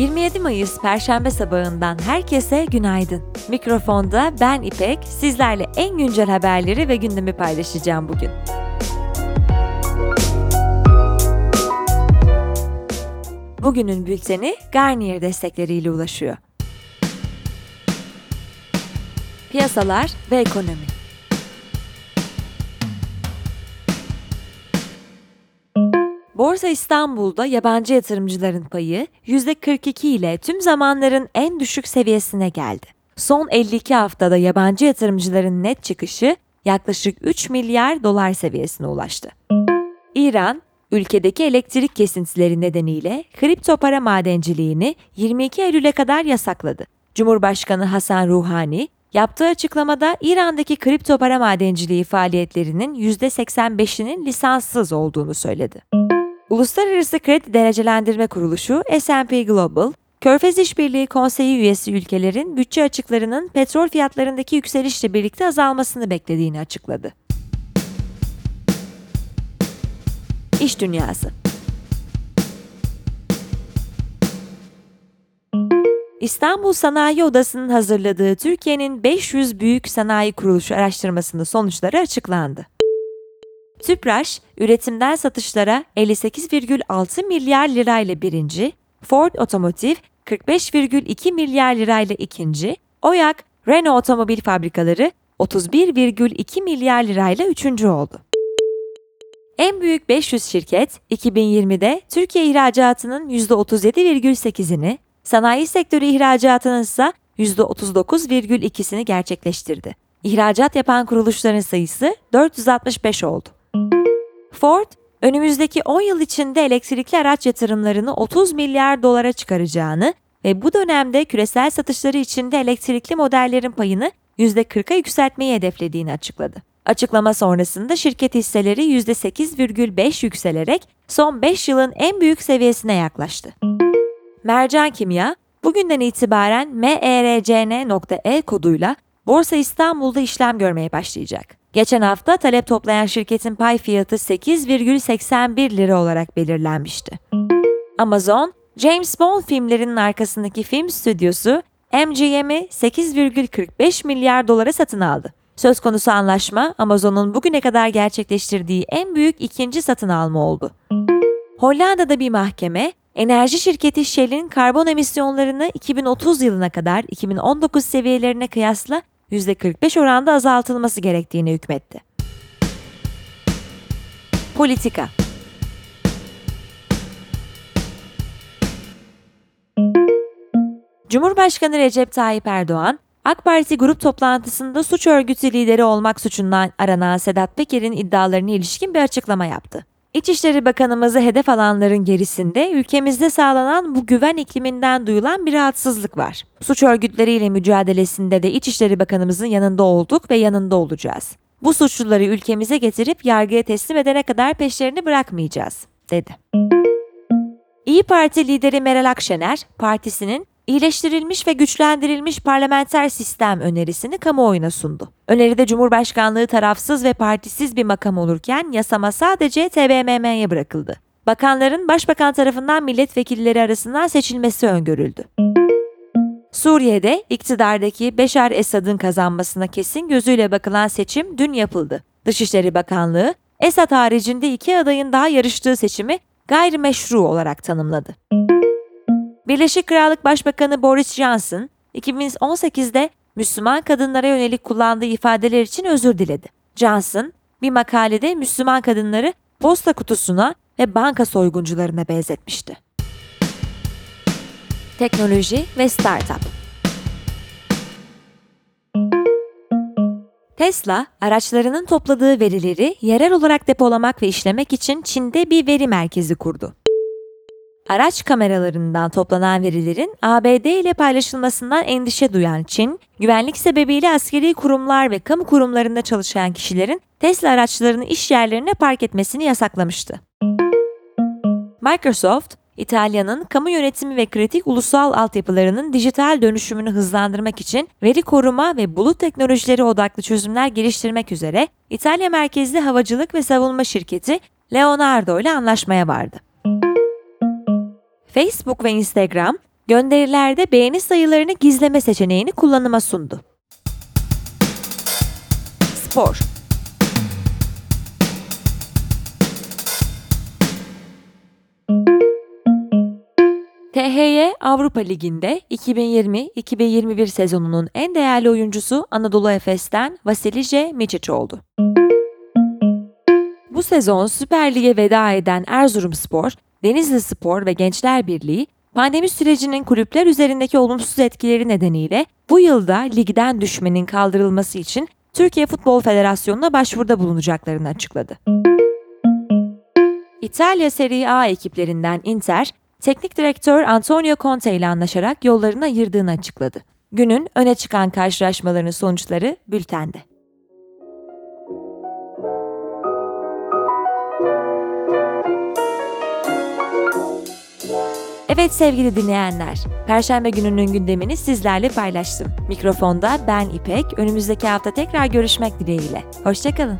27 Mayıs Perşembe sabahından herkese günaydın. Mikrofonda ben İpek, sizlerle en güncel haberleri ve gündemi paylaşacağım bugün. Bugünün bülteni Garnier destekleriyle ulaşıyor. Piyasalar ve ekonomi. Borsa İstanbul'da yabancı yatırımcıların payı %42 ile tüm zamanların en düşük seviyesine geldi. Son 52 haftada yabancı yatırımcıların net çıkışı yaklaşık 3 milyar dolar seviyesine ulaştı. İran, ülkedeki elektrik kesintileri nedeniyle kripto para madenciliğini 22 Eylül'e kadar yasakladı. Cumhurbaşkanı Hasan Ruhani, yaptığı açıklamada İran'daki kripto para madenciliği faaliyetlerinin %85'inin lisanssız olduğunu söyledi. Uluslararası Kredi Derecelendirme Kuruluşu S&P Global, Körfez İşbirliği Konseyi üyesi ülkelerin bütçe açıklarının petrol fiyatlarındaki yükselişle birlikte azalmasını beklediğini açıkladı. İş Dünyası İstanbul Sanayi Odası'nın hazırladığı Türkiye'nin 500 büyük sanayi kuruluşu araştırmasının sonuçları açıklandı. Tüpraş, üretimden satışlara 58,6 milyar lirayla birinci, Ford Otomotiv 45,2 milyar lirayla ikinci, Oyak, Renault otomobil fabrikaları 31,2 milyar lirayla üçüncü oldu. En büyük 500 şirket 2020'de Türkiye ihracatının %37,8'ini, sanayi sektörü ihracatının ise %39,2'sini gerçekleştirdi. İhracat yapan kuruluşların sayısı 465 oldu. Ford, önümüzdeki 10 yıl içinde elektrikli araç yatırımlarını 30 milyar dolara çıkaracağını ve bu dönemde küresel satışları içinde elektrikli modellerin payını %40'a yükseltmeyi hedeflediğini açıkladı. Açıklama sonrasında şirket hisseleri %8,5 yükselerek son 5 yılın en büyük seviyesine yaklaştı. Mercan Kimya, bugünden itibaren MERCN.E koduyla Borsa İstanbul'da işlem görmeye başlayacak. Geçen hafta talep toplayan şirketin pay fiyatı 8,81 lira olarak belirlenmişti. Amazon, James Bond filmlerinin arkasındaki film stüdyosu MGM'i 8,45 milyar dolara satın aldı. Söz konusu anlaşma Amazon'un bugüne kadar gerçekleştirdiği en büyük ikinci satın alma oldu. Hollanda'da bir mahkeme, enerji şirketi Shell'in karbon emisyonlarını 2030 yılına kadar 2019 seviyelerine kıyasla %45 oranda azaltılması gerektiğini hükmetti. Politika Cumhurbaşkanı Recep Tayyip Erdoğan, AK Parti grup toplantısında suç örgütü lideri olmak suçundan aranan Sedat Peker'in iddialarına ilişkin bir açıklama yaptı. İçişleri Bakanımızı hedef alanların gerisinde ülkemizde sağlanan bu güven ikliminden duyulan bir rahatsızlık var. Suç örgütleriyle mücadelesinde de İçişleri Bakanımızın yanında olduk ve yanında olacağız. Bu suçluları ülkemize getirip yargıya teslim edene kadar peşlerini bırakmayacağız, dedi. İyi Parti lideri Meral Akşener, partisinin iyileştirilmiş ve güçlendirilmiş parlamenter sistem önerisini kamuoyuna sundu. Öneride Cumhurbaşkanlığı tarafsız ve partisiz bir makam olurken yasama sadece TBMM'ye bırakıldı. Bakanların başbakan tarafından milletvekilleri arasından seçilmesi öngörüldü. Suriye'de iktidardaki Beşar Esad'ın kazanmasına kesin gözüyle bakılan seçim dün yapıldı. Dışişleri Bakanlığı, Esad haricinde iki adayın daha yarıştığı seçimi gayrimeşru olarak tanımladı. Birleşik Krallık Başbakanı Boris Johnson, 2018'de Müslüman kadınlara yönelik kullandığı ifadeler için özür diledi. Johnson, bir makalede Müslüman kadınları posta kutusuna ve banka soyguncularına benzetmişti. Teknoloji ve Startup Tesla, araçlarının topladığı verileri yerel olarak depolamak ve işlemek için Çin'de bir veri merkezi kurdu araç kameralarından toplanan verilerin ABD ile paylaşılmasından endişe duyan Çin, güvenlik sebebiyle askeri kurumlar ve kamu kurumlarında çalışan kişilerin Tesla araçlarını iş yerlerine park etmesini yasaklamıştı. Microsoft, İtalya'nın kamu yönetimi ve kritik ulusal altyapılarının dijital dönüşümünü hızlandırmak için veri koruma ve bulut teknolojileri odaklı çözümler geliştirmek üzere İtalya merkezli havacılık ve savunma şirketi Leonardo ile anlaşmaya vardı. Facebook ve Instagram, gönderilerde beğeni sayılarını gizleme seçeneğini kullanıma sundu. Spor THY Avrupa Ligi'nde 2020-2021 sezonunun en değerli oyuncusu Anadolu Efes'ten Vasilije Miçic oldu. Bu sezon Süper Lig'e veda eden Erzurumspor, Denizli Spor ve Gençler Birliği, pandemi sürecinin kulüpler üzerindeki olumsuz etkileri nedeniyle bu yılda ligden düşmenin kaldırılması için Türkiye Futbol Federasyonu'na başvuruda bulunacaklarını açıkladı. İtalya Serie A ekiplerinden Inter, teknik direktör Antonio Conte ile anlaşarak yollarını ayırdığını açıkladı. Günün öne çıkan karşılaşmalarının sonuçları bültende. Evet sevgili dinleyenler, Perşembe gününün gündemini sizlerle paylaştım. Mikrofonda ben İpek, önümüzdeki hafta tekrar görüşmek dileğiyle. Hoşçakalın.